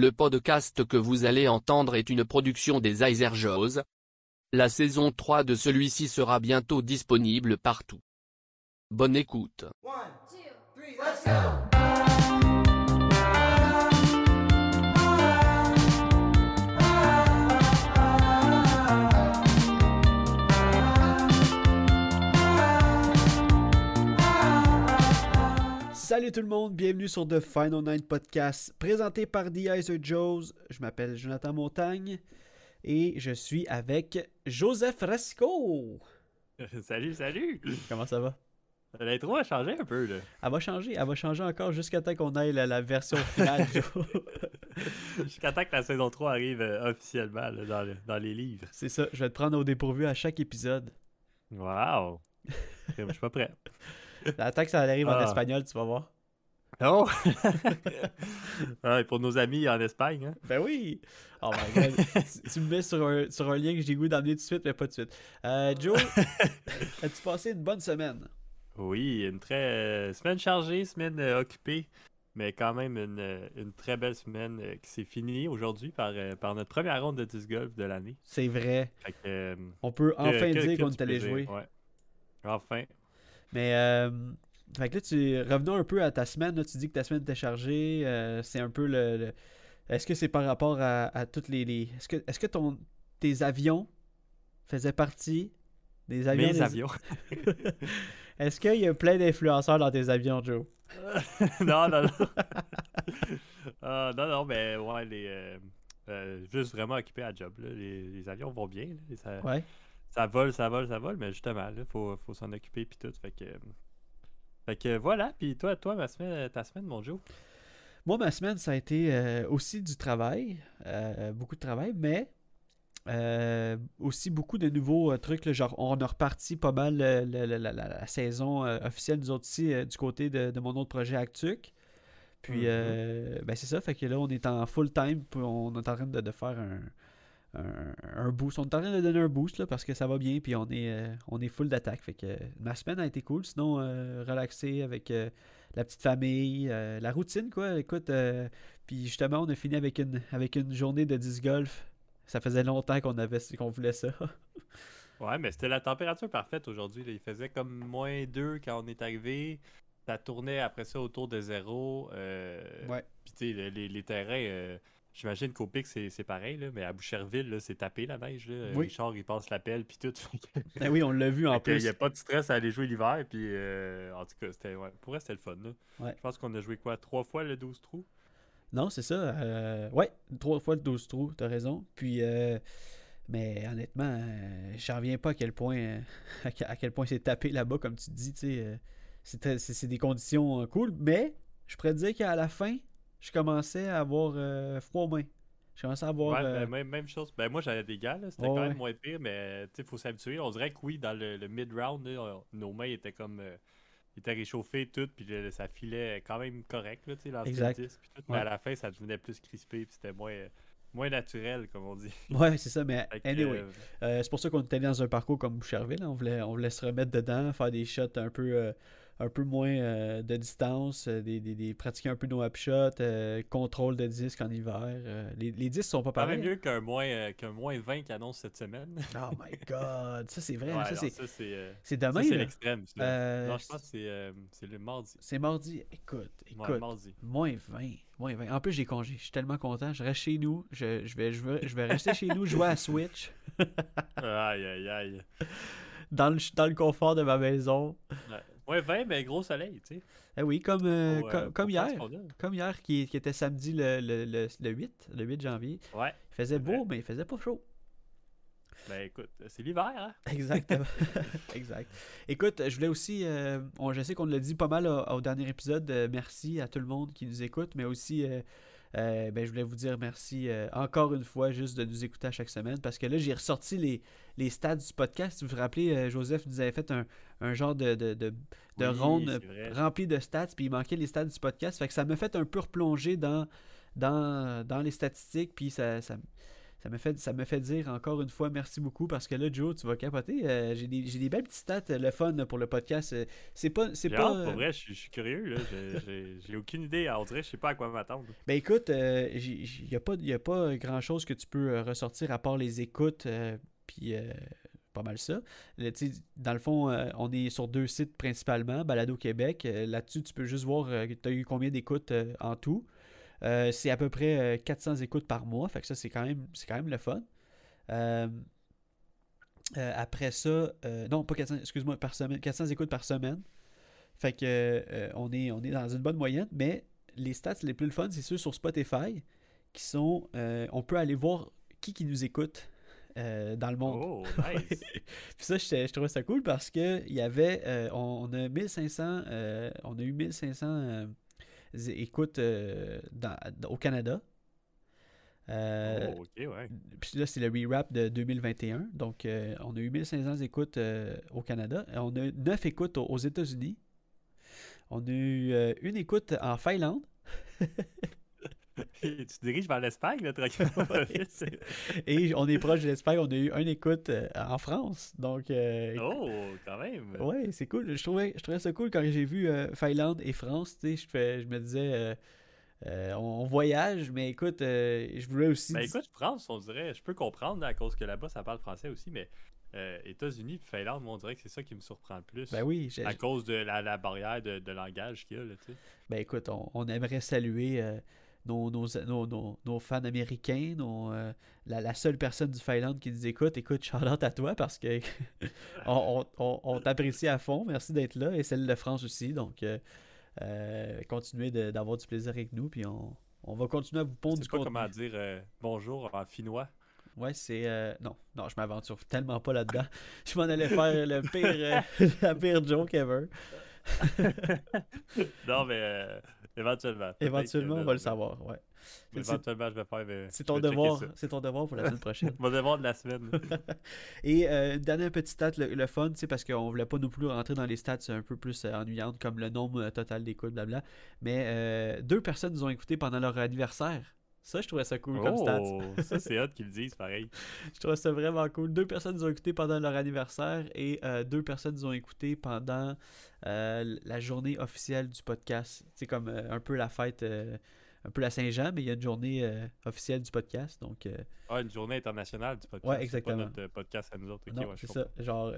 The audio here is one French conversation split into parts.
Le podcast que vous allez entendre est une production des Iser Jaws. La saison 3 de celui-ci sera bientôt disponible partout. Bonne écoute. Salut tout le monde, bienvenue sur The Final Night Podcast, présenté par The Iser Joes. Je m'appelle Jonathan Montagne et je suis avec Joseph Fresco. salut, salut! Comment ça va? L'intro a changé un peu, là. Elle va changer, elle va changer encore jusqu'à temps qu'on aille la, la version finale. jusqu'à temps que la saison 3 arrive euh, officiellement là, dans, le- dans les livres. C'est ça, je vais te prendre au dépourvu à chaque épisode. Wow! Je suis pas prêt. Attends que ça arrive en Ah. espagnol, tu vas voir. Oh! Ah, et pour nos amis en Espagne, hein? Ben oui! Oh my god, tu, tu me mets sur un, sur un lien que j'ai goût d'amener tout de suite, mais pas tout de suite. Euh, Joe, as-tu passé une bonne semaine? Oui, une très euh, semaine chargée, semaine euh, occupée, mais quand même une, une très belle semaine qui s'est finie aujourd'hui par, par notre première ronde de disc golf de l'année. C'est vrai. Que, On peut enfin que- dire qu'on est allé jouer. ouais. Enfin. Mais, euh, fait que là, tu, revenons un peu à ta semaine. là. tu dis que ta semaine était chargée. euh, c'est un peu le. le- Est-ce que c'est par rapport à, à toutes les. les- Est-ce que, est-ce que ton, tes avions faisaient partie des avions Mes des- avions. Est-ce qu'il y a plein d'influenceurs dans tes avions, Joe? Non, non, non. Ah, non, non, mais ouais, les. euh, euh, juste vraiment occupé à job. Là. Les, les avions vont bien. là, ça, Ouais. Ça vole, ça vole, ça vole, mais justement, il faut, faut s'en occuper puis tout. Fait que. Fait que voilà, puis toi, toi, ma semaine, ta semaine, mon Joe? Moi, ma semaine, ça a été euh, aussi du travail, euh, beaucoup de travail, mais euh, aussi beaucoup de nouveaux trucs. là, genre, on a reparti pas mal le- le- la, la- la saison officielle, nous autres ici, du côté de, de mon autre projet Actuc. Puis, Mhm. euh, ben c'est ça, fait que là, on est en full time, puis on est en train de, de faire un, un, un boost. On est en train de donner un boost, là, parce que ça va bien, puis on est, euh, on est full d'attaque. Fait que euh, ma semaine a été cool, sinon, euh, relaxé avec euh, la petite famille, la routine, quoi. Écoute, puis justement, on a fini avec une, avec une journée de disc golf. Ça faisait longtemps qu'on avait qu'on voulait ça. Ouais, mais c'était la température parfaite aujourd'hui. Il faisait comme moins 2 quand on est arrivé. Ça tournait après ça autour de zéro. Ouais. Puis tu sais, le- les, les terrains, j'imagine qu'au pic, c'est pareil, là, mais à Boucherville, c'est tapé la neige. Là. Oui. Richard, il passe la pelle, puis tout. Ben oui, on l'a vu en que Il plus. n'y a pas de stress à aller jouer l'hiver. Puis euh, en tout cas, c'était, ouais, pour elle, c'était le fun. Là. Ouais. Je pense qu'on a joué quoi Trois fois le 12 trous? Non, c'est ça. euh, ouais, trois fois le 12 trous, t'as raison. Puis, euh, mais honnêtement, euh, j'en reviens pas à quel point, à, que- à quel point c'est tapé là-bas, comme tu dis. c'est des conditions cool, mais je pourrais te dire qu'à la fin, je commençais à avoir euh, froid aux mains. Je commençais à avoir. Ouais, euh, ben, même, même chose. Ben, moi, j'avais des gars, là, c'était quand ouais. même moins pire, mais il faut s'habituer. On dirait que oui, dans le, le mid-round, nos mains étaient comme. euh, étaient réchauffées toutes, puis le- ça filait quand même correct, là, tu sais, Exact. disque, puis tout. Mais Ouais. à la fin, ça devenait plus crispé, puis c'était moins, moins naturel, comme on dit. Ouais, c'est ça, mais anyway. euh, c'est pour ça qu'on était allé dans un parcours comme Boucherville. On voulait, on voulait se remettre dedans, faire des shots un peu, euh, un peu moins euh, de distance, euh, des, des- des- pratiquer un peu nos upshots, euh, contrôle de disque en hiver. les, les disques sont pas pareils. mieux qu'un moins, qu'un moins 20 qui annonce cette semaine. Oh my god, ça c'est vrai. Ouais, ça, non, c'est, demain. c'est l'extrême. non, je pense que c'est le mardi. C'est mardi. Écoute, Ouais, écoute. mardi. Moins 20. Moins 20. En plus, j'ai congé. Je suis tellement content. Je reste chez nous. Je, je vais, je, vais, je vais rester chez nous, jouer à Switch. Aïe, aïe, aïe. Dans le, dans le confort de ma maison. Ouais. Moins 20, mais gros soleil, tu sais. Eh oui, comme, euh, euh, comme, hier. Comme hier, qui, qui était samedi le, le, le, le 8, le 8 janvier. Ouais. Il faisait beau, mais il faisait pas chaud. Ben écoute, c'est l'hiver, hein? Exactement. exact. Écoute, je voulais aussi, euh, on, je sais qu'on l'a dit pas mal au, au dernier épisode, euh, merci à tout le monde qui nous écoute, mais aussi, euh, ben, je voulais vous dire merci euh, encore une fois juste de nous écouter à chaque semaine, parce que là, j'ai ressorti les, les stats du podcast. Vous vous rappelez, euh, Joseph nous avait fait un, un genre de, de, de, de Oui, ronde remplie de stats, puis il manquait les stats du podcast. Fait que ça m'a fait un peu replonger dans, dans, dans les statistiques, puis ça, ça, ça me fait, ça me fait dire encore une fois merci beaucoup parce que là, Joe, tu vas capoter. Euh, j'ai des, j'ai des belles petites stats, euh, le fun pour le podcast. Euh, C'est pas. C'est J'ai pas hâte, pour vrai, je suis- je suis curieux. là. J'ai- J'ai j'ai aucune idée. On dirait, je sais pas à quoi m'attendre. Ben écoute, il n'y a pas, y a pas grand chose que tu peux ressortir à part les écoutes, euh, puis pas mal ça. Dans le fond, euh, on est sur deux sites principalement, Balado Québec. Euh, Là-dessus, tu peux juste voir euh, que tu as eu combien d'écoutes en tout. Euh, c'est à peu près euh, 400 écoutes par mois, fait que ça, c'est quand même, c'est quand même le fun. Euh, euh, après ça, euh, non, pas 400, excuse-moi, par semaine, 400 écoutes par semaine. Fait que euh, on, est, on est dans une bonne moyenne, mais les stats les plus le fun, c'est ceux sur Spotify qui sont. euh, on peut aller voir qui qui nous écoute euh, dans le monde. Oh, nice. Puis ça, je, je trouvais ça cool parce que il y avait. euh, on, on a 1500. euh, on a eu 1500 écoutes euh, dans- au Canada. Euh, oh, ouais. puis là, c'est le re-rap de 2021. Donc, euh, on a eu 1500 écoutes euh, au Canada. Et On a 9 écoutes aux, États-Unis. On a eu une écoute en Finlande. tu diriges vers l'Espagne, là, tranquillement. Et on est proche de l'Espagne. On a eu une écoute euh, en France. Donc, euh, oh, quand même. ouais, c'est cool. Je trouvais, je trouvais ça cool quand j'ai vu euh, Finlande et France. Tu sais, je, fais- je me disais, euh, on, on voyage, mais écoute, je voulais aussi. Ben écoute, France, on dirait, je peux comprendre à cause que là-bas ça parle français aussi, mais euh, États-Unis puis Finlande, moi on dirait que c'est ça qui me surprend le plus. ben oui, À cause de la, la barrière de, de langage qu'il y a, là, tu sais. Ben écoute, on, on aimerait saluer euh, nos, nos, nos, nos- fans américains, nos, euh, la, la seule personne du Finlande qui nous écoute. Écoute, shout-out à toi parce que on, on- on- t'apprécie à fond. Merci d'être là et celle de France aussi. Donc, euh, euh, continuez d'avoir du plaisir avec nous. Puis on, on va continuer à vous pondre du pas contenu. comment dire euh, bonjour en finnois. Ouais, c'est. euh, non, non, je m'aventure tellement pas là-dedans. Je m'en allais faire le pire, euh, la pire joke ever. non, mais euh, éventuellement. Éventuellement, on va le savoir. Ouais. Éventuellement, je vais faire. euh, C'est ton devoir. ton devoir pour la semaine prochaine. Mon devoir de la semaine. Et euh, une dernière petite stat, le, le fun, c'est parce qu'on voulait pas non plus rentrer dans les stats un peu plus euh, ennuyantes comme le nombre euh, total d'écoutes, blabla. Mais euh, deux personnes nous ont écoutés pendant leur anniversaire. Ça, je trouvais ça cool comme stats. oh, ça c'est hot qu'ils le disent, pareil. Je trouvais ça vraiment cool. Deux personnes nous ont écoutés pendant leur anniversaire et euh, deux personnes nous ont écoutés pendant euh, la journée officielle du podcast. C'est comme euh, un peu la fête, un peu la Saint-Jean, mais il y a une journée officielle du podcast. Donc, Ah, une journée internationale du podcast. Ouais, c'est exactement. Pas notre podcast à nous autres. Ok, non, ouais, c'est ça. Genre,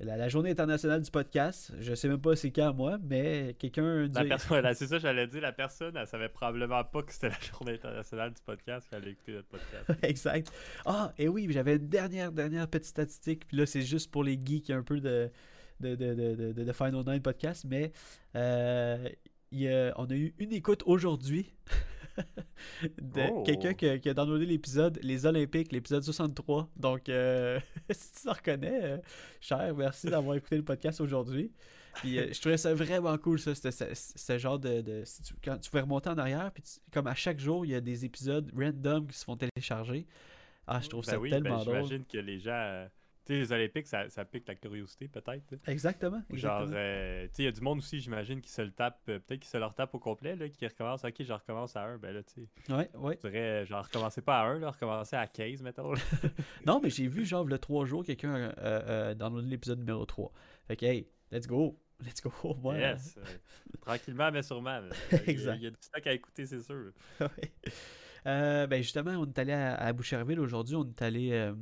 la, la journée internationale du podcast, je sais même pas c'est quand moi, mais quelqu'un nous La a- personne, là, c'est ça, j'allais dire, la personne, elle savait probablement pas que c'était la journée internationale du podcast quand elle a écouté notre podcast. exact. Ah, et oui, j'avais une dernière, dernière petite statistique, puis là, c'est juste pour les geeks un peu de, de, de, de, de, Final Nine Podcast, mais euh, y a- on a eu une écoute aujourd'hui de Oh. quelqu'un qui, a- qui a downloadé l'épisode Les Olympiques, l'épisode 63. Donc, euh, si tu t'en reconnais, euh, cher, merci d'avoir écouté le podcast aujourd'hui. Puis euh, je trouvais ça vraiment cool, ça. C'était ce, genre de. de- si tu, quand tu pouvais remonter en arrière, puis tu- comme à chaque jour, il y a des épisodes random qui se font télécharger. Ah, je trouve Ben ça oui, tellement ben, drôle. J'imagine que les gens. Euh, tu sais, les Olympiques, ça, ça pique la curiosité, peut-être. Exactement. Genre, euh, tu sais, il y a du monde aussi, j'imagine, qui se le tape, euh, peut-être qui se leur tape au complet, là, qui recommence, ok, je recommence à 1, ben là, tu sais, Ouais, ouais. je dirais, genre, recommencer pas à 1, là, recommencer à 15, mettons. Non, mais j'ai vu, genre, le 3 jours, quelqu'un euh, euh, downloadé l'épisode numéro 3. Fait que, hey, let's go. Let's go. Yes. euh, tranquillement, mais sûrement. là. Il y a- Exact. Il y a du stock à écouter, c'est sûr. Ouais. Euh, ben justement, on est allé à, à Boucherville aujourd'hui. On est allé, euh,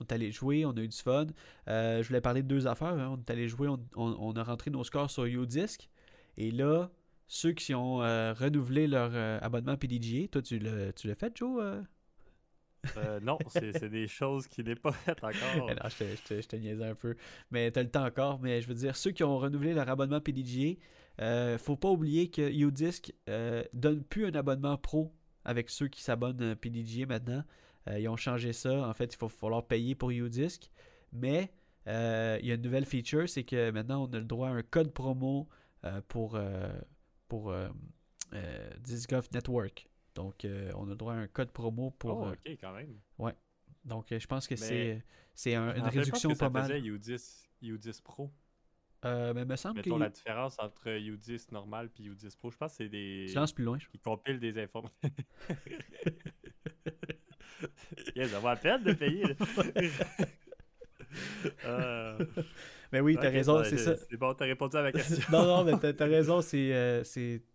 on est allé jouer, on a eu du fun. Euh, je voulais parler de deux affaires. hein. On est allé jouer, on, on- on a rentré nos scores sur Udisc. Et là, ceux qui ont euh, renouvelé leur euh, abonnement PDGA, toi, tu l'as tu fait, Joe non, c'est des choses qui n'est pas faites encore. Non, je te, je te- je te niaisais un peu. Mais t'as le temps encore. Mais je veux dire, ceux qui ont renouvelé leur abonnement PDGA, euh, faut pas oublier que Udisc donne plus un abonnement pro avec ceux qui s'abonnent PDGA maintenant. Euh, ils ont changé ça. En fait, il va falloir payer pour Udisc. Mais euh, il y a une nouvelle feature, c'est que maintenant on a le droit à un code promo euh, pour, pour Network. Donc, on a le droit à un code promo pour. oh, ok, quand même. donc, euh, je pense que c'est un- une réduction pas mal. faisait U10, U10 Pro. Euh, mais me semble que Mettons la différence entre U10 normal et U10 Pro. Je pense que c'est des. tu lances plus loin. je- Ils compilent des informations. Yeah, ça va à peine de payer. Euh, Mais oui, t'as raison, c'est ça. C'est bon, t'as répondu à ma question. non, non, mais t'as, t'as raison, c'est, euh,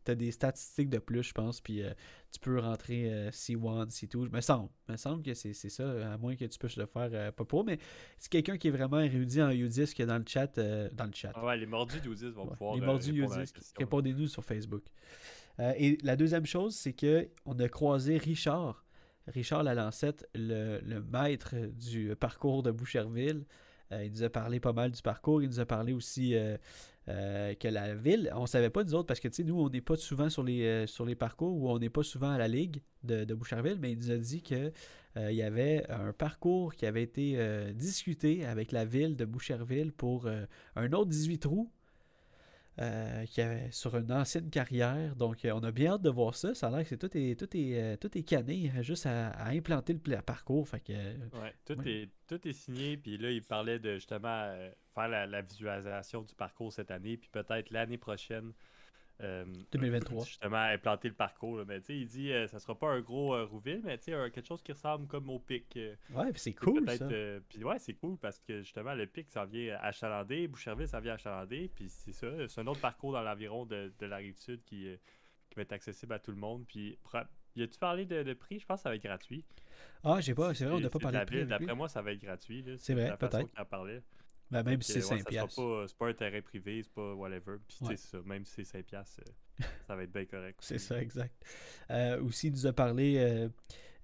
t'as des statistiques de plus, je pense, puis euh, tu peux rentrer euh, C1, C2, me semble, me semble que c'est, ça, à moins que tu puisses le faire euh, pas pour, mais c'est quelqu'un qui est vraiment érudit en U10 que dans le chat, euh, dans le chat, Ah ouais, les mordus d'Oudis vont Ouais, pouvoir. les euh, mordus répondre à la U10, question. répondez-nous sur Facebook. Euh, et la deuxième chose, c'est que on a croisé Richard, Richard Lalancette, le, maître du parcours de Boucherville. Euh, il nous a parlé pas mal du parcours. Il nous a parlé aussi euh, euh, que la ville, on savait pas nous autres parce que nous, on n'est pas souvent sur les, parcours ou on n'est pas souvent à la ligue de, Boucherville, mais il nous a dit que euh, il y avait un parcours qui avait été discuté avec la ville de Boucherville pour un autre 18 trous euh, qui avait sur une ancienne carrière. Donc, euh, on a bien hâte de voir ça. Ça a l'air que c'est, tout, est, tout, est, euh, tout est cané, hein, juste à, à implanter le parcours. Fait que, Ouais, tout, Ouais. Est, tout est signé, puis là, il parlait de justement euh, faire la, la visualisation du parcours cette année, puis peut-être l'année prochaine. Euh, 2023. Justement, implanter le parcours. là. Mais tu sais, il dit euh, ça sera pas un gros euh, Rouville, mais tu sais, quelque chose qui ressemble comme au pic. euh, ouais, puis c'est cool ça. euh, puis ouais, c'est cool parce que justement, le pic, ça vient à Chalandé, Boucherville, ça vient à Chalandé, puis c'est ça, c'est un autre parcours dans l'environ de, de la rive sud qui, euh, qui va être accessible à tout le monde. Puis, y a-tu parlé de, de prix? Je pense que ça va être gratuit. Ah, j'ai pas, c'est vrai, on n'a pas parlé de prix. D'après moi, ça va être gratuit. C'est vrai, peut-être. Ben, même si c'est ouais, 5 ça sera piastres. pas- C'est pas un terrain privé, c'est pas whatever. Puis, Ouais. c'est ça, même si c'est 5 piastres, euh, ça va être bien correct. C'est ça, exact. Euh, aussi, il nous a parlé euh,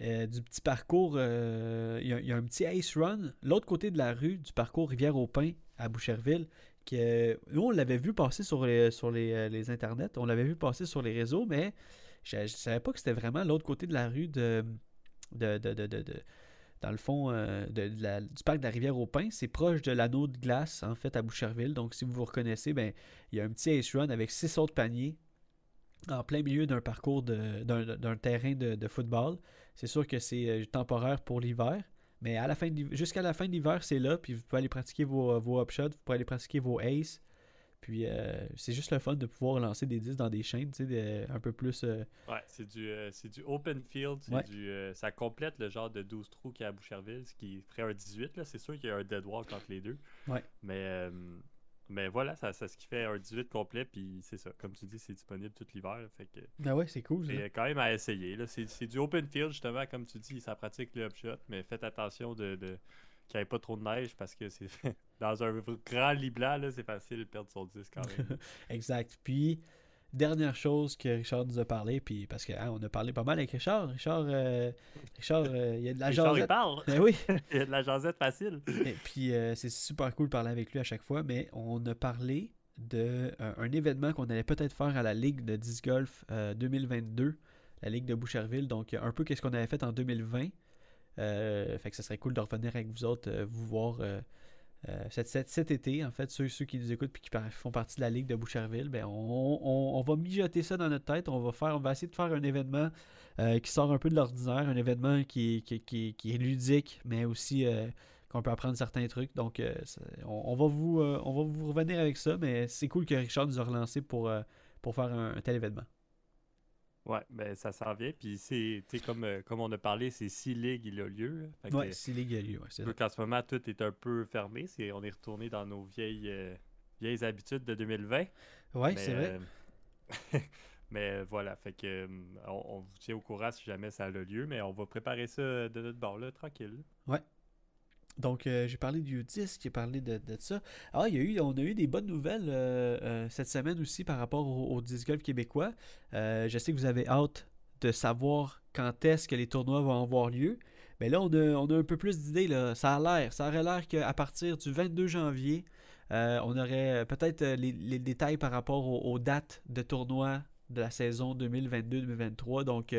euh, du petit parcours. il y, a- il y a un petit Ace Run, l'autre côté de la rue du parcours Rivière-au-Pin à Boucherville. Que, nous, on l'avait vu passer sur les, sur les, les internets, on l'avait vu passer sur les réseaux, mais je ne savais pas que c'était vraiment l'autre côté de la rue de, de, de- de- de- dans le fond euh, du parc de la rivière au Pin. C'est proche de l'anneau de glace, en fait, à Boucherville. Donc, si vous vous reconnaissez, ben, il y a un petit Ace Run avec six autres paniers en plein milieu d'un parcours d'un terrain de, football. C'est sûr que c'est euh, temporaire pour l'hiver, mais à la fin jusqu'à la fin de l'hiver, c'est là, puis vous pouvez aller pratiquer vos, vos upshots, vous pouvez aller pratiquer vos aces. Puis euh, c'est juste le fun de pouvoir lancer des disques dans des chaînes, tu sais, de- un peu plus. euh, Ouais, c'est du, euh, c'est du open field. c'est Ouais. Du, ça complète le genre de 12 trous qu'il y a à Boucherville, ce qui ferait un 18. là. C'est sûr qu'il y a un dead walk entre les deux. Ouais. Mais, mais voilà, ça, ça ce qui fait un 18 complet. Puis c'est ça. Comme tu dis, c'est disponible tout l'hiver. là, Fait que Ben ouais, c'est cool. c'est quand même à essayer. là. C'est, c'est du open field, justement. Comme tu dis, ça pratique le upshot. Mais faites attention de, de qu'il n'y ait pas trop de neige parce que c'est dans un grand lit blanc, là, c'est facile de perdre son disque quand même. Exact. Puis, dernière chose que Richard nous a parlé, puis parce qu'on a parlé pas mal avec Richard. Richard, euh, Richard euh, il y a de la Richard, il parle. Ben oui. Il y a de la jasette facile. Et puis euh, c'est super cool de parler avec lui à chaque fois, mais on a parlé de euh, un événement qu'on allait peut-être faire à la Ligue de disc golf euh, 2022, la Ligue de Boucherville, donc un peu qu'est-ce qu'on avait fait en 2020. Euh, fait que ça serait cool de revenir avec vous autres, vous voir cet, cet- été, en fait, ceux, ceux qui nous écoutent et qui font partie de la Ligue de Boucherville, ben on, on- va mijoter ça dans notre tête, on va essayer de faire un événement euh, qui sort un peu de l'ordinaire, un événement qui, est ludique, mais aussi euh, qu'on peut apprendre certains trucs. Donc, euh, on, va vous, euh, revenir avec ça, mais c'est cool que Richard nous a relancé pour, euh, faire un tel événement. Ouais, ben ça s'en vient. Puis c'est, comme, euh, comme on a parlé, c'est six ligues, il a lieu. là. Fait que, Ouais, c'est légal, ouais, vu qu'en ce moment, tout est un peu fermé. On est retourné dans nos vieilles, euh, vieilles habitudes de 2020. Ouais, mais, c'est vrai. euh, mais voilà, fait que on, on vous tient au courant si jamais ça a lieu, mais on va préparer ça de notre bord là, tranquille. Donc, euh, j'ai parlé du disque, j'ai parlé de, ça. Ah, il y a eu, on a eu des bonnes nouvelles euh, euh, cette semaine aussi par rapport au, au disc golf québécois. Je sais que vous avez hâte de savoir quand est-ce que les tournois vont avoir lieu. Mais là, on a, on a un peu plus d'idées. Ça a l'air, ça aurait l'air qu'à partir du 22 janvier, on aurait peut-être les, détails par rapport aux, aux dates de tournois de la saison 2022-2023. Donc,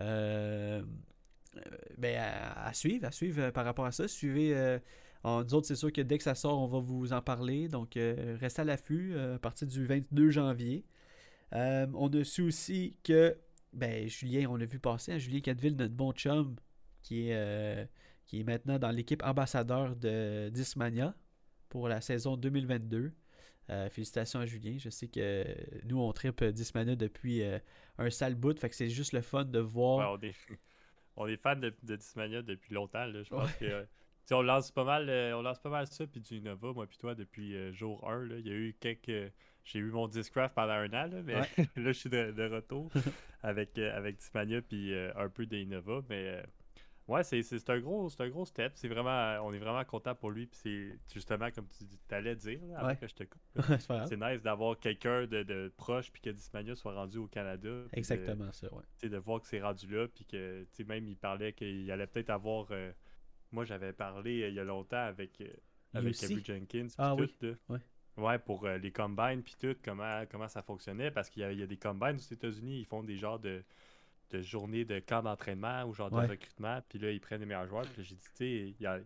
euh, ben, à, suivre, à suivre euh, par rapport à ça. Suivez. euh, en- nous autres, c'est sûr que dès que ça sort, on va vous en parler. Donc, euh, restez à l'affût euh, à partir du 22 janvier. Euh, on a su aussi que, ben, Julien, on l'a vu passer, hein, Julien Cadville, notre bon chum, qui est, euh, qui est maintenant dans l'équipe ambassadeur de Dismania pour la saison 2022. Euh, félicitations à Julien. Je sais que nous, on tripe Dismania depuis euh, un sale bout. Fait que c'est juste le fun de voir. On est fan de, de Discmania depuis longtemps. Là. Je pense que. euh, on lance pas mal euh, on lance pas mal ça puis du Innova, moi puis toi, depuis euh, jour 1. Là. Il y a eu quelques. J'ai eu mon Discraft pendant un an, là, mais là je suis de, de retour avec, avec Discmania puis un peu d'Innova. Mais euh, ouais, c'est, c'est, c'est un gros c'est un gros step. C'est vraiment. On est vraiment content pour lui. Puis c'est justement comme tu allais dire là, avant Ouais. que je te coupe. c'est nice d'avoir quelqu'un de, de proche puis que Discmania soit rendu au Canada. puis de- Exactement ça, ouais. de voir que c'est rendu là, puis que, tu sais, même, il parlait qu'il allait peut-être avoir... euh, moi, j'avais parlé euh, il y a longtemps avec, euh, avec? Avery Jenkins, Ah tout, oui, là. ouais. Ouais, pour euh, les combines, puis tout, comment, comment ça fonctionnait, parce qu'il y a, il y a des combines aux États-Unis, ils font des genres de, de journées de camp d'entraînement ou genre Ouais. de recrutement, puis là, ils prennent les meilleurs joueurs, puis j'ai dit, tu sais,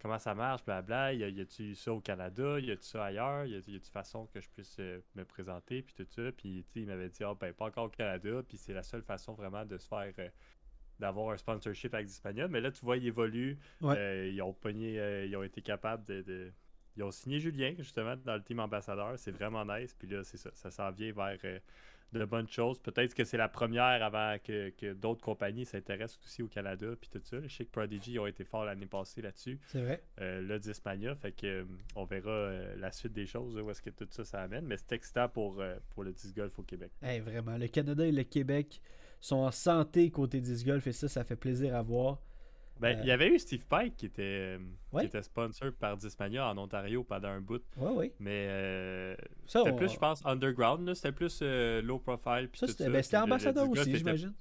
comment ça marche, blabla, y a- y a-tu ça au Canada, y a-tu ça ailleurs, y a-tu façon que je puisse euh, me présenter, puis tout ça, puis il m'avait dit, ah ben pas encore au Canada, puis c'est la seule façon vraiment de se faire, euh, d'avoir un sponsorship avec Dispagnol, mais là, tu vois, il évolue, Ouais. Euh, ils ont pogné, euh, ils ont été capables de, de- Ils ont signé Julien, justement, dans le team ambassadeur, c'est vraiment nice, puis là, c'est ça, ça s'en vient vers... euh, de bonnes choses. Peut-être que c'est la première avant que, que d'autres compagnies s'intéressent aussi au Canada puis tout ça. Je sais que Prodigy ont été forts l'année passée là-dessus. C'est vrai. Euh, là, Discmania, fait que euh, on verra euh, la suite des choses, où est-ce que tout ça, ça amène. Mais c'est excitant pour, pour le disc golf au Québec. Hey, vraiment, le Canada et le Québec sont en santé côté disc golf et ça, ça fait plaisir à voir. Ben, Euh, il y avait eu Steve Pike qui était, euh, Ouais. qui était sponsor par Discmania en Ontario pendant un bout. Ouais, ouais. Mais euh, c'était on- plus, je pense, underground. là. C'était plus euh, low profile. Ça, c'était ben, ambassadeur aussi, j'imagine.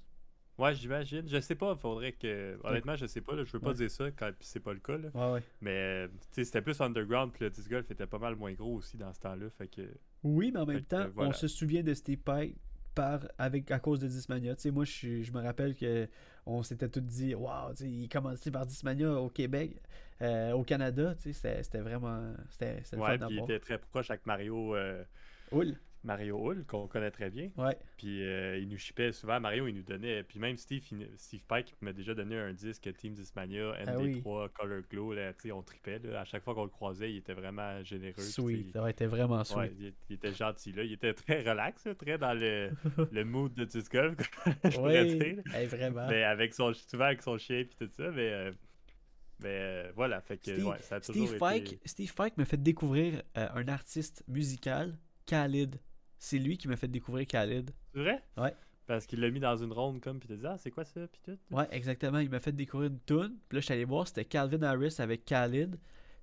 Ouais, j'imagine. Je sais pas, faudrait que. Honnêtement, je sais pas, là, je veux pas Ouais. dire ça quand c'est pas le cas. Là. Ouais, ouais. Mais c'était plus underground, puis le disc golf était pas mal moins gros aussi dans ce temps-là. Fait que. Oui, mais en même temps, voilà. on se souvient de Steve Pike par, avec, à cause de Dismania. Tu sais, moi, je, me rappelle que on s'était tous dit, waouh, il commençait par Dismania au Québec, euh, au Canada. Tu sais, c'était- vraiment. C'était Ouais, puis il était très proche avec Mario, euh, Oul. Mario Hull, qu'on connaît très bien. Ouais. Puis euh, il nous shippait souvent. Mario, il nous donnait. Puis même Steve, il- Steve Pike m'a déjà donné un disque Team Discmania, Ah oui. MD3, Color Glow. Là, tu sais, on tripait. Là. À chaque fois qu'on le croisait, il était vraiment généreux. Sweet. Ça aurait été vraiment sweet. Ouais, il, il était gentil là. Il était très relax, là, très dans le, le mood de disc golf, je pourrais Oui, dire. hey, vraiment. Mais avec son, souvent avec son chien et tout ça. Mais, euh, mais euh, voilà, fait que Steve- ouais, ça a toujours Steve été... Steve me fait découvrir euh, un artiste musical, Khalid. C'est lui qui m'a fait découvrir Khalid. C'est vrai? Ouais. Parce qu'il l'a mis dans une ronde comme, puis t'as dit, ah, c'est quoi ça, puis tout. Ouais, exactement. Il m'a fait découvrir une tune. Puis là, je suis allé voir, c'était Calvin Harris avec Khalid.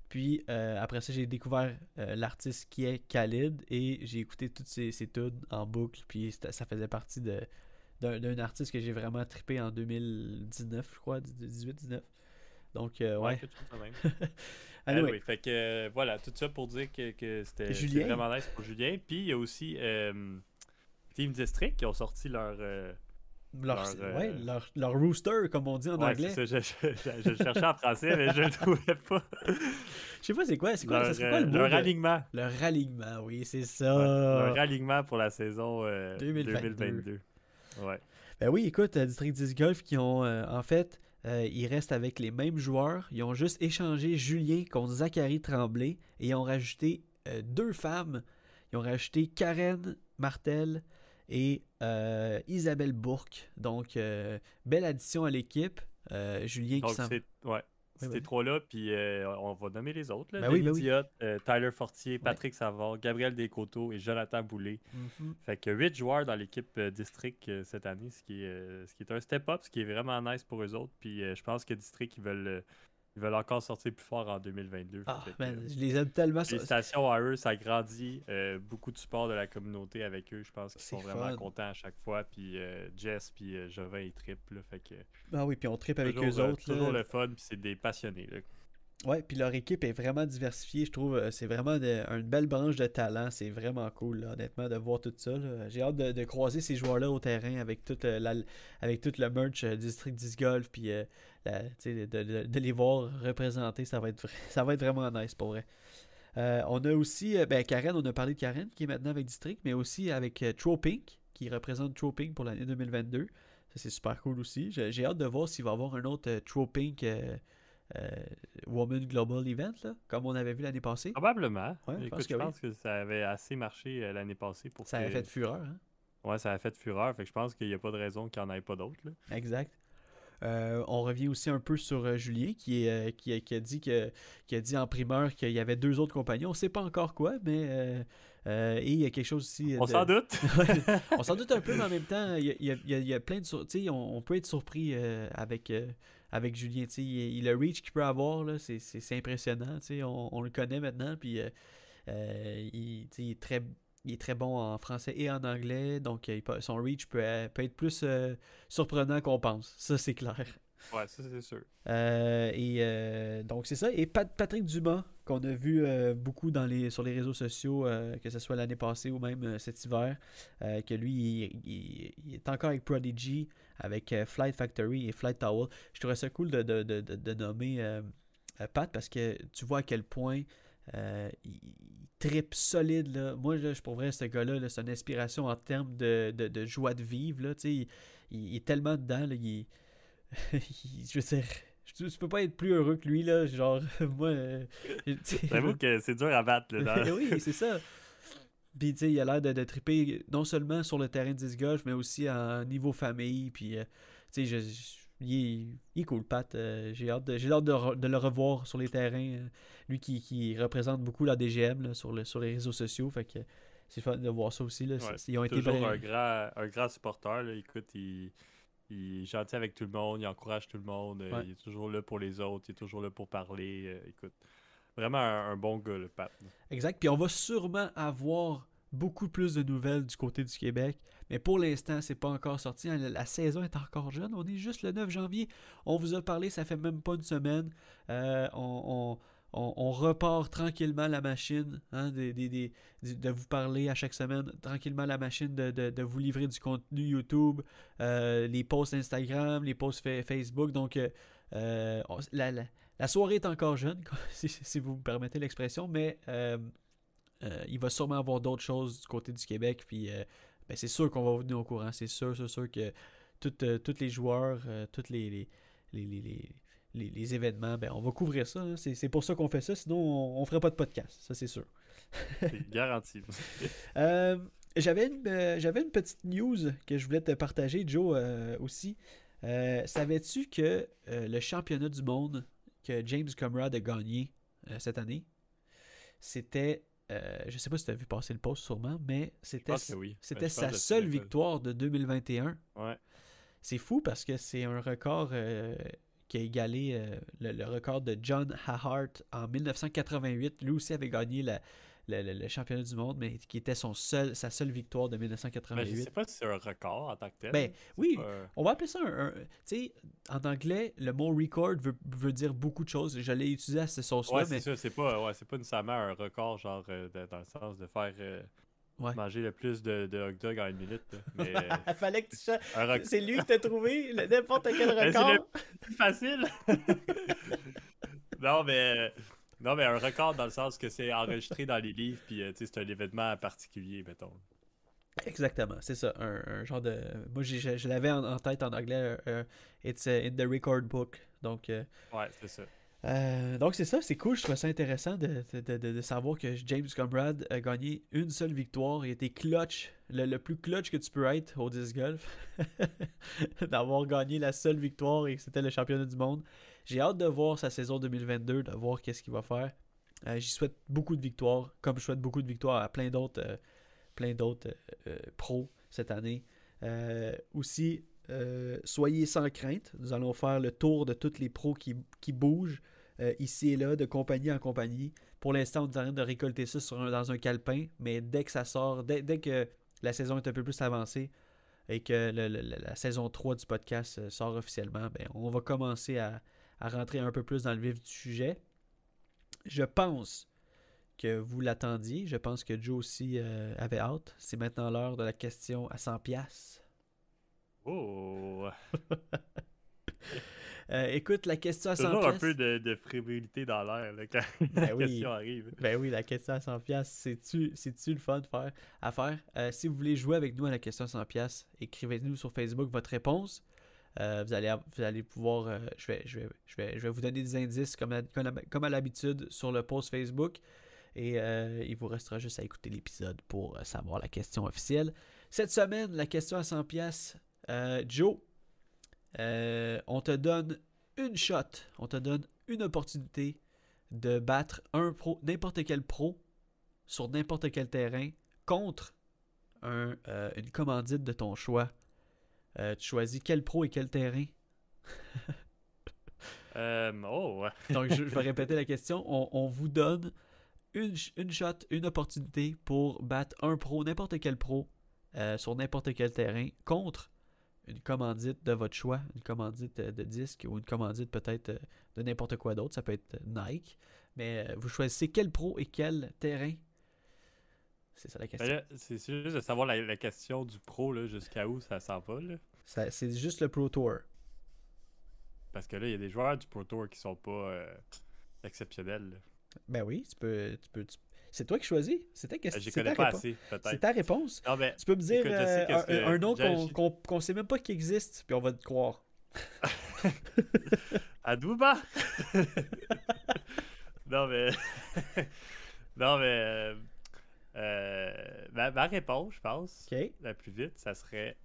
Puis euh, après ça, j'ai découvert euh, l'artiste qui est Khalid et j'ai écouté toutes ses, ses tunes en boucle. Puis ça faisait partie de d'un d'un artiste que j'ai vraiment trippé en 2019, je crois, 18-19. Donc, euh, ouais. même. Anyway, Anyway, fait que euh, voilà, tout ça pour dire que, que c'était vraiment nice pour Julien. Puis il y a aussi euh, Team District qui ont sorti leur. euh, leur, leur, euh, ouais, leur, leur rooster, comme on dit en ouais, anglais. ça, je, je- cherchais en français, mais je le trouvais pas. Je sais pas c'est quoi, c'est quoi, leur, quoi le mot leur de- alignement. Leur alignement, oui, c'est Ouais, ça. leur alignement pour la saison euh, 2022. 2022. Ouais. Ben oui, écoute, District 10 Golf qui ont, en fait, euh, ils restent avec les mêmes joueurs. Ils ont juste échangé Julien contre Zachary Tremblay et ils ont rajouté euh, deux femmes. Ils ont rajouté Karen Martel et euh, Isabelle Bourque. Donc, euh, belle addition à l'équipe. Julien qui Donc, s'en... c'est Oui, vas-y. trois-là, puis euh, on va nommer les autres. Là. Ben oui, ben oui. Euh, Tyler Fortier, Patrick Savard, Gabriel Descoteaux et Jonathan Boulay. Mhm. Fait que 8 joueurs dans l'équipe euh, District cette année, ce qui, est, ce qui est un step-up, ce qui est vraiment nice pour eux autres. Puis je pense que District, ils veulent, ils veulent encore sortir plus fort en 2022. Ah, Fait que, man, euh, je les aime tellement. Félicitations à eux, ça grandit. euh, beaucoup de support de la communauté avec eux. Je pense qu'ils C'est sont vraiment contents à chaque fois. Puis euh, Jess, puis euh, Jovin, ils trippent. là. Fait que Ah oui, puis on tripe avec toujours, eux autres. toujours là. le fun, puis c'est des passionnés. là. Ouais, puis leur équipe est vraiment diversifiée, je trouve. euh, C'est vraiment de- une belle branche de talent. C'est vraiment cool, honnêtement, de voir tout ça. J'ai hâte de, croiser ces joueurs-là au terrain avec tout, euh, la- avec le merch euh, District 10 Golf, puis euh, de, de- de les voir représenter. Ça va être, ça va être vraiment nice pour vrai. On a aussi, ben, Karen, on a parlé de Karen qui est maintenant avec District, mais aussi avec Tropink qui représente Tropink pour l'année 2022. Ça, c'est super cool aussi. J'ai hâte de voir s'il va y avoir un autre Tropink Woman Global Event, là, comme on avait vu l'année passée. Probablement. Ouais, je Écoute, pense que je oui. pense que ça avait assez marché euh, l'année passée pour Ça que... a fait fureur. Hein? Ouais, ça a fait fureur. Fait que je pense qu'il n'y a pas de raison qu'il n'y en ait pas d'autres. Exact. Euh, on revient aussi un peu sur euh, Julien qui, est, euh, qui, a- qui a dit que, qui a dit en primeur qu'il y avait deux autres compagnies. On sait pas encore quoi, mais euh, euh, et il y a quelque chose aussi. On de- s'en doute. on s'en doute un peu, mais en même temps, il y a, il y a- il y a- il y a plein de. sur- tu sais, on, on peut être surpris euh, avec, euh, avec Julien. Il, il- le reach qu'il peut avoir, c'est, impressionnant. On, on le connaît maintenant. Puis euh, euh, il, il est très, il est très bon en français et en anglais. Donc euh, son reach peut, peut être plus euh, surprenant qu'on pense. Ça, c'est clair. Ouais, ça c'est sûr. Euh, et euh, donc c'est ça. Et Pat- Patrick Dumas, qu'on a vu euh, beaucoup dans les, sur les réseaux sociaux, que ce soit l'année passée ou même cet hiver, que lui, il, est encore avec Prodigy, avec Flight Factory et Flight Towel. Je trouverais ça cool de, de- de- de- nommer Pat parce que tu vois à quel point il, trippe solide. Là. Moi, je pour vrai, ce gars-là, là, c'est inspiration en termes de, de- joie de vivre. Là. Il, il- est tellement dedans. je veux dire, tu, tu peux pas être plus heureux que lui, là. Genre, moi. euh, sais, J'avoue que c'est dur à battre. Là, dans- oui, c'est ça. Puis, tu sais, il a l'air de, de triper non seulement sur le terrain de disc golf, mais aussi en niveau famille. Puis, euh, tu sais, je- je- il, est, il est cool, Pat. Euh, j'ai hâte, de, j'ai hâte de, re- de le revoir sur les terrains. euh, lui qui, qui représente beaucoup la DGM là, sur, le, sur les réseaux sociaux. Fait que c'est fun de voir ça aussi. Là. Ouais, ils ont été toujours bra- un grand, un grand supporter. Là. Écoute, il, il est gentil avec tout le monde, il encourage tout le monde, euh, Ouais. il est toujours là pour les autres, il est toujours là pour parler. euh, écoute, vraiment un, un bon gars, le Pat. Exact. Puis on va sûrement avoir beaucoup plus de nouvelles du côté du Québec. Mais pour l'instant, c'est pas encore sorti. hein. La, la saison est encore jeune. On est juste le 9 janvier. On vous a parlé, ça fait même pas une semaine. Euh, on, on- on- repart tranquillement la machine hein, de vous parler à chaque semaine. Tranquillement la machine de, vous livrer du contenu YouTube, euh, les posts Instagram, les posts fa- Facebook. Donc, euh, euh, la, soirée est encore jeune, si, vous me permettez l'expression, mais il va sûrement avoir d'autres choses du côté du Québec. Puis ben, c'est sûr qu'on va vous tenir au courant. C'est sûr, c'est sûr que tous les joueurs, les, les- les- événements, ben, on va couvrir ça. hein. C'est, c'est pour ça qu'on fait ça. Sinon, on ne ferait pas de podcast. Ça, c'est sûr. Garanti. Euh, j'avais, une, euh, j'avais une petite news que je voulais te partager, Joe, euh, aussi. Savais-tu que le championnat du monde que James Comrade a gagné cette année, c'était, euh, je sais pas si tu as vu passer le post sûrement, mais c'était, oui. Ben, sa seule victoire de 2021. Ouais. C'est fou parce que c'est un record euh, qui a égalé euh, le, le record de John Hahart en 1988. Lui aussi avait gagné la- le, le- le championnat du monde, mais qui était son seul, sa seule victoire de Ben, je 1988. sais pas si c'est un record en tant que tel. Ben, oui, pas- on va appeler ça un. un- tu sais, en anglais, le mot record veut, veut dire beaucoup de choses. Je l'ai utilisé à ce sauce-là, Ouais, mais c'est ça, c'est pas, ouais, pas nécessairement un record, genre, euh, dans le sens de faire euh, Ouais. manger le plus de, de hot dog en une minute. Mais euh, il fallait que tu record. C'est lui qui t'a trouvé n'importe quel Ben, c'est record. plus facile. non, mais. Non, mais un record dans le sens que c'est enregistré dans les livres, puis euh, c'est un événement particulier, mettons. Exactement, c'est ça. Un, un genre de. Moi, je, l'avais en, en tête en anglais. euh, euh, it's uh, in the record book. Donc, euh, Ouais, c'est ça. Euh, donc c'est ça, c'est cool. Je trouve ça intéressant de, de- de- savoir que James Comrade a gagné une seule victoire. Il était clutch, le, le plus clutch que tu peux être au disc golf. D'avoir gagné la seule victoire et que c'était le championnat du monde. J'ai hâte de voir sa saison 2022, de voir qu'est-ce qu'il va faire. Euh, J'y souhaite beaucoup de victoires, comme je souhaite beaucoup de victoires à plein d'autres euh, plein d'autres pros cette année. Aussi, euh, soyez sans crainte. Nous allons faire le tour de tous les pros qui, bougent euh, ici et là, de compagnie en compagnie. Pour l'instant, on est de récolter ça sur dans un calepin, mais dès que ça sort, dès, que la saison est un peu plus avancée et que la saison 3 du podcast euh, sort officiellement, ben, on va commencer à, rentrer un peu plus dans le vif du sujet. Je pense que vous l'attendiez. Je pense que Joe aussi avait hâte. C'est maintenant l'heure de la question à 100 Oh! écoute, la question à 100 Toujours un peu de, de fébrilité dans l'air quand Ben la oui. question arrive. Ben oui, la question à 100 pièces, c'est-tu c'est-tu le fun de faire, à faire? Euh, si vous voulez jouer avec nous à la question à 100 pièces, écrivez-nous sur Facebook votre réponse. Euh, vous, allez, vous allez pouvoir, euh, je, vais, je, vais, je, vais, je vais vous donner des indices comme à, comme à- l'habitude sur le post Facebook. Et euh, il vous restera juste à écouter l'épisode pour euh, savoir la question officielle. Cette semaine, la question à 100 pièces, euh, Joe, Euh, on te donne une shot, on te donne une opportunité de battre un pro, n'importe quel pro sur n'importe quel terrain contre un, euh, une commandite de ton choix. Tu choisis quel pro et quel terrain? Oh. Donc, je, je vais répéter la question. On, on vous donne une, une shot, une opportunité pour battre un pro, n'importe quel pro, euh, sur n'importe quel terrain, contre une commandite de votre choix, une commandite euh, de disque ou une commandite peut-être euh, de n'importe quoi d'autre. Ça peut être euh, Nike. Mais vous choisissez quel pro et quel terrain? C'est ça la Ben question. c'est juste de savoir la, la question du pro, là, jusqu'à où ça s'en va, C'est juste le Pro Tour. Parce que là, il y a des joueurs du Pro Tour qui sont pas euh, exceptionnels. là. Ben oui, tu peux. Tu peux tu- C'est toi qui choisis? C'est ta Ben, question. C'est connais ta pas réponse. assez, C'est peut-être. ta réponse. Non, mais Tu peux me dire Écoute, euh, un, que- un nom qu'on qu'on sait même pas qui existe, puis on va te croire. Adouba! non, mais. non, mais. euh, euh, ma, ma réponse, je pense, la plus vite, ça serait.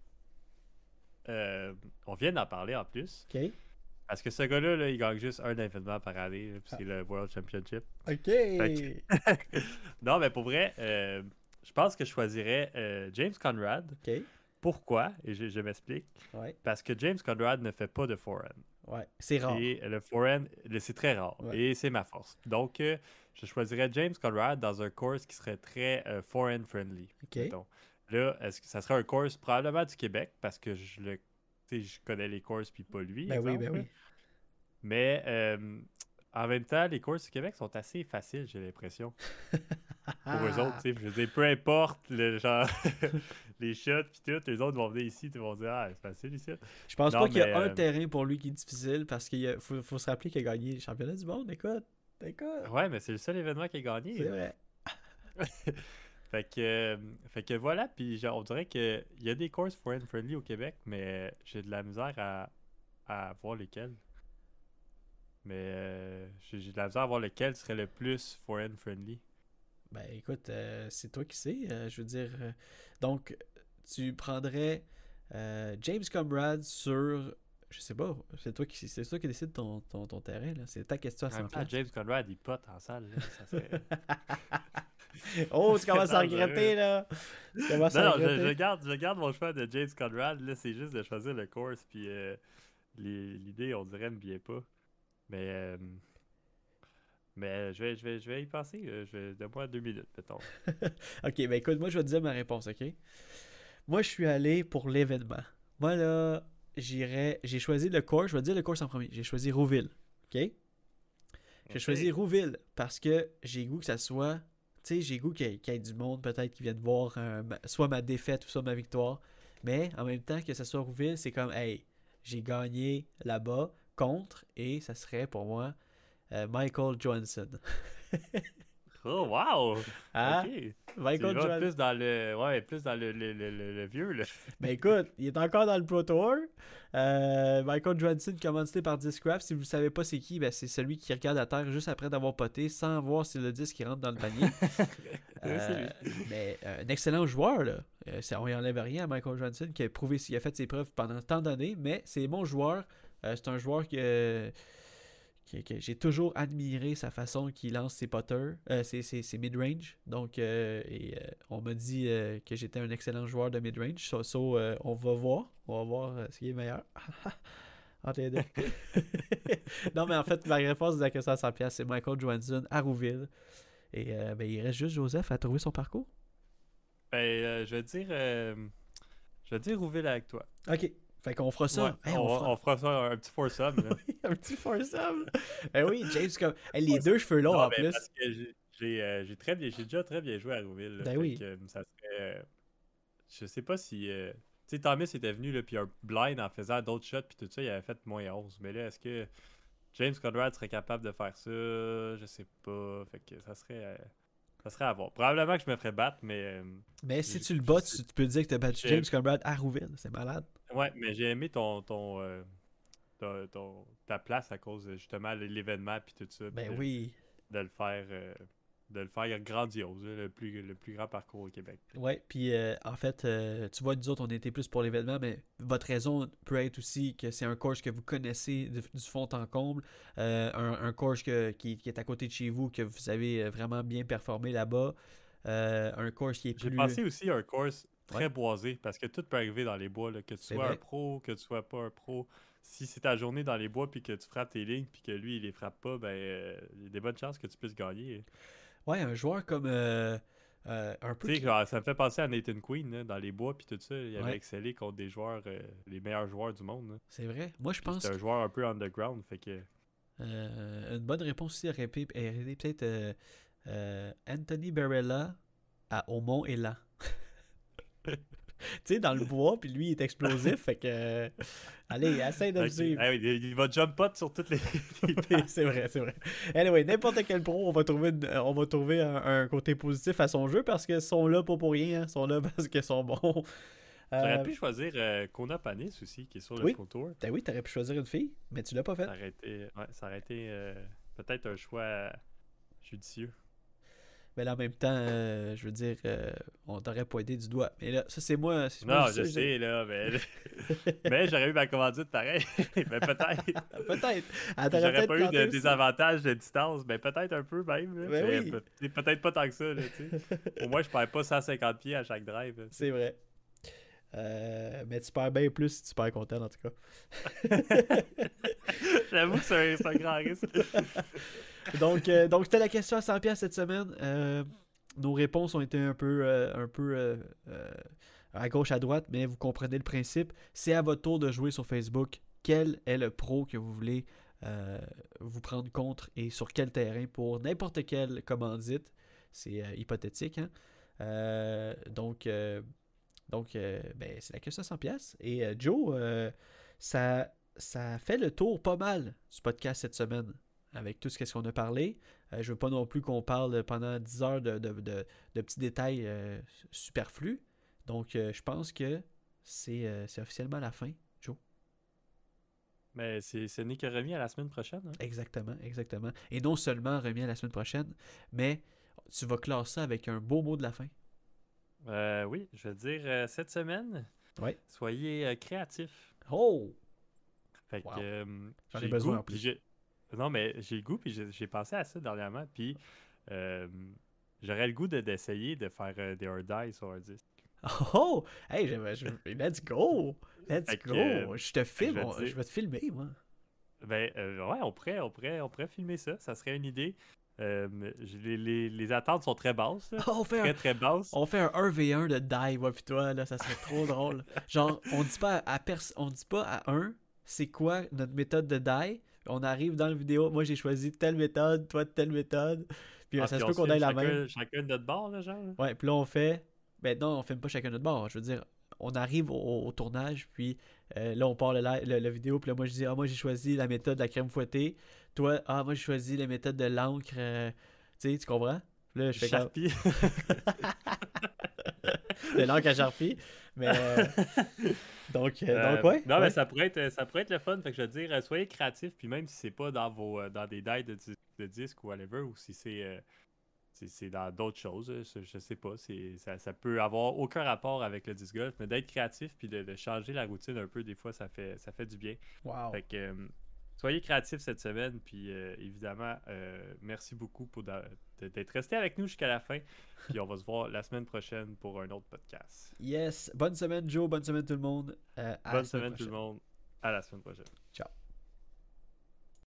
euh, on vient d'en parler en plus. OK, Parce que ce gars-là, là, il gagne juste un événement par année, là, puis c'est le World Championship. OK. Non, mais pour vrai, euh, je pense que je choisirais euh, James Conrad. OK, Pourquoi? Et je, je m'explique. ouais, Parce que James Conrad ne fait pas de forehand. ouais. C'est rare. Et le forehand, le- c'est très rare. Ouais. Et c'est ma force. Donc, euh, je choisirais James Conrad dans un course qui serait très forehand friendly. OK. mettons. Là, est-ce que ça serait un course probablement du Québec parce que je le je connais les courses puis pas lui. Ben oui, ben oui. Mais euh, en même temps, les courses du Québec sont assez faciles, j'ai l'impression. Pour eux autres, tu sais. Je veux dire, peu importe le genre les shots puis tout, les autres vont venir ici, ils vont dire Ah, c'est facile ici. Je pense Non, pas qu'il y a un euh, terrain pour lui qui est difficile parce qu'il faut, faut se rappeler qu'il a gagné le championnat du monde. Écoute, écoute. Ouais, mais c'est le seul événement qui a gagné. C'est vrai. Fait que, euh, fait que voilà, puis genre, on dirait qu'il y a des courses foreign friendly au Québec, mais j'ai de la misère à, à voir lesquelles. Mais euh, j'ai de la misère à voir lequel serait le plus foreign friendly. Ben écoute, euh, c'est toi qui sais. je veux dire. donc, tu prendrais James Comrade sur. Je sais pas, c'est toi qui c'est toi qui décide ton, ton, ton terrain. là. C'est ta question à En même 100 temps, James Conrad, il pote en salle. là, ça serait- Oh, tu commences à regretter là. Tu commences non, à non, je, garde, je garde mon choix de James Conrad. Là, c'est juste de choisir le course, puis euh, l'idée, on dirait, me vient pas. Mais, euh, mais je, vais, je, vais, je vais y penser. là. Je vais, donne-moi deux minutes, mettons. Ok, ben écoute, moi je vais te dire ma réponse, ok? Moi je suis allé pour l'événement. Moi là, j'irais. J'ai choisi le course, je vais dire le course en premier. J'ai choisi Rouville, ok? J'ai choisi Rouville parce que j'ai goût que ça soit. Tu sais, j'ai goût qu'il y, ait- qu'il y ait du monde peut-être qui vienne voir euh, soit ma défaite ou soit ma victoire. Mais en même temps que ça soit Rouville, c'est comme, hey, j'ai gagné là-bas contre et ça serait pour moi euh, Michael Johnson. Oh, wow! Hein? Ok. Michael Johnson. plus dans le. Ouais, plus dans le, le, le, le- vieux, là. Ben écoute, il est encore dans le Pro Tour. Euh, Michael Johnson, commandité par Discraft. Si vous ne savez pas c'est qui, ben c'est celui qui regarde à terre juste après d'avoir poté sans voir si le disque rentre dans le panier. Euh, mais euh, un excellent joueur, là. Ça, on y enlève rien à Michael Johnson qui a prouvé s'il a fait ses preuves pendant tant d'années, mais c'est bon joueur. C'est un joueur que j'ai toujours admiré sa façon qu'il lance ses putters, euh, ses, ses- ses mid-range. Donc, euh, et, euh, on m'a dit que j'étais un excellent joueur de mid-range. So, so, on va voir. On va voir ce qui est meilleur. Entre les deux. non, mais en fait, ma réponse de la question à 100$, c'est Michael Johnson à Rouville. Et ben, il reste juste Joseph à trouver son parcours. Ben, je vais dire. je vais dire Rouville avec toi. Ok. Fait qu'on fera ça. Ouais, Hey, on, fera- on fera ça un petit foursome, un petit foursome. ben oui, James comme. Hey, les deux cheveux longs Non, en mais plus. Parce que j'ai- j'ai euh, j'ai très bien, j'ai déjà très bien joué à Rouville. Ben oui. que, euh, ça serait. euh, je sais pas si. euh, tu sais, Thomas était venu, là, puis un blind en faisant d'autres shots, puis tout ça, il avait fait moins 11. Mais là, est-ce que James Conrad serait capable de faire ça? Je sais pas. Fait que ça serait. ça serait à voir. Probablement que je me ferais battre, mais. euh, Mais si tu le bats, tu, tu peux dire que tu as battu James Conrad à Rouville. C'est malade. Ouais, mais j'ai aimé ton. ton, euh, ton- ton- ta place à cause justement de l'événement, puis tout ça. Ben de, oui. de le faire. euh, de le faire grandiose, le plus, le plus grand parcours au Québec. Ouais, puis euh, en fait, euh, tu vois, nous autres, on était plus pour l'événement, mais votre raison peut être aussi que c'est un course que vous connaissez du, fond en comble, euh, un, un, course qui, est à côté de chez vous, que vous avez vraiment bien performé là-bas, un course qui est plus... J'ai pensé aussi à un course très boisé, parce que tout peut arriver dans les bois, que tu sois un pro, que tu sois pas un pro si c'est ta journée dans les bois puis que tu frappes tes lignes puis que lui il les frappe pas, ben il y a des bonnes chances que tu puisses gagner. Ouais, un joueur comme euh, euh, un peu. ça me fait penser à Nathan Queen dans les bois puis tout ça. Il avait excellé contre des joueurs, euh, les meilleurs joueurs du monde. C'est vrai. Moi, je pense. C'est un joueur un peu underground, fait que. une bonne réponse aussi aurait été peut-être Anthony Barella à Aumont et là. Tu sais, dans le bois, puis lui, il est explosif, fait que... allez, essaye de me suivre. Ah il va jump pot sur toutes les... c'est vrai, c'est vrai. Anyway, n'importe quel pro, on va trouver, on va trouver un, côté positif à son jeu, parce qu'ils sont là pas pour rien, hein. ils sont là parce qu'ils sont bons. J'aurais euh, pu choisir euh, Kona Panis aussi, qui est sur le oui. Pro Tour. Ben oui, t'aurais pu choisir une fille, mais tu l'as pas fait. Ça aurait été, ouais, ça aurait été euh, peut-être un choix judicieux. Mais là, en même temps, euh, je veux dire, euh, on t'aurait pointé du doigt. Mais là, ça, c'est moi. Non, je sais, là, mais, mais j'aurais eu ma commandite pareil. mais peut-être. peut-être. J'aurais pas eu de, des avantages de distance. Mais peut-être un peu même. mais oui. peut-être pas tant que ça. Là, Au moins, je perds pas 150 pieds à chaque drive. C'est vrai. Euh, mais tu perds bien plus si tu perds content, en tout cas. J'avoue que c'est un grand risque. Donc, euh, donc c'était la question à 100$ cette semaine. Euh, nos réponses ont été un peu, euh, un peu à gauche, à droite, mais vous comprenez le principe. C'est à votre tour de jouer sur Facebook. Quel est le pro que vous voulez vous prendre contre et sur quel terrain pour n'importe quelle commandite? C'est hypothétique. Hein? donc, donc ben, c'est la question à 100$. Et Joe, ça, ça fait le tour pas mal du podcast cette semaine avec tout ce qu'on a parlé. Euh, je veux pas non plus qu'on parle pendant 10 heures de, petits détails euh, superflus. Donc, euh, je pense que c'est officiellement la fin, Joe. Mais ce n'est que remis à la semaine prochaine. Hein? Exactement, exactement. Et non seulement remis à la semaine prochaine, mais tu vas classer ça avec un beau mot de la fin. oui, je veux dire, cette semaine, ouais. soyez créatifs. Oh! Fait ai besoin en plus. Non, mais j'ai le goût, puis j'ai pensé à ça dernièrement, puis euh, j'aurais le goût d'essayer de, faire euh, des hard die sur un disque. Oh! Hey, let's go! Let's go! je te filme, je, vais te filmer, moi. Ben, euh, ouais, on pourrait, on, pourrait, on pourrait filmer ça, ça serait une idée. les, les, les, attentes sont très basses. on fait très, un, très basses. On fait un 1v1 de die, moi puis toi, là, ça serait trop drôle. Genre, on dit pas à, on dit pas à un c'est quoi notre méthode de die, on arrive dans la vidéo, moi j'ai choisi telle méthode, toi telle méthode. Puis ah, ça se peut qu'on aille la même. Chacun de notre bord, là, genre. Ouais, puis là on fait. Ben non, on filme pas chacun de notre bord. Je veux dire, on arrive au, tournage, puis euh, là on part le, vidéo, puis là moi je dis, ah moi j'ai choisi la méthode de la crème fouettée. Toi, ah moi j'ai choisi la méthode de l'encre. Euh, tu sais, tu comprends? Là, je fais Sharpie. de l'encre à Sharpie. Mais. Euh, donc, euh, donc, ouais. Non, mais ça pourrait, être, ça pourrait être le fun. Fait que je veux dire, euh, soyez créatifs. Puis même si c'est pas dans vos dans des dates de, de disques ou whatever, ou si c'est c'est dans d'autres choses, je, sais pas. Ça, ça peut avoir aucun rapport avec le disc golf, mais d'être créatif puis de, changer la routine un peu, des fois, ça fait, ça fait du bien. Wow. Fait que, soyez créatifs cette semaine. Puis évidemment, merci beaucoup pour d'être resté avec nous jusqu'à la fin. Puis on va se voir la semaine prochaine pour un autre podcast. Yes. Bonne semaine, Joe. Bonne semaine, tout le monde. Euh, bonne semaine, tout le monde. À la semaine prochaine. Ciao.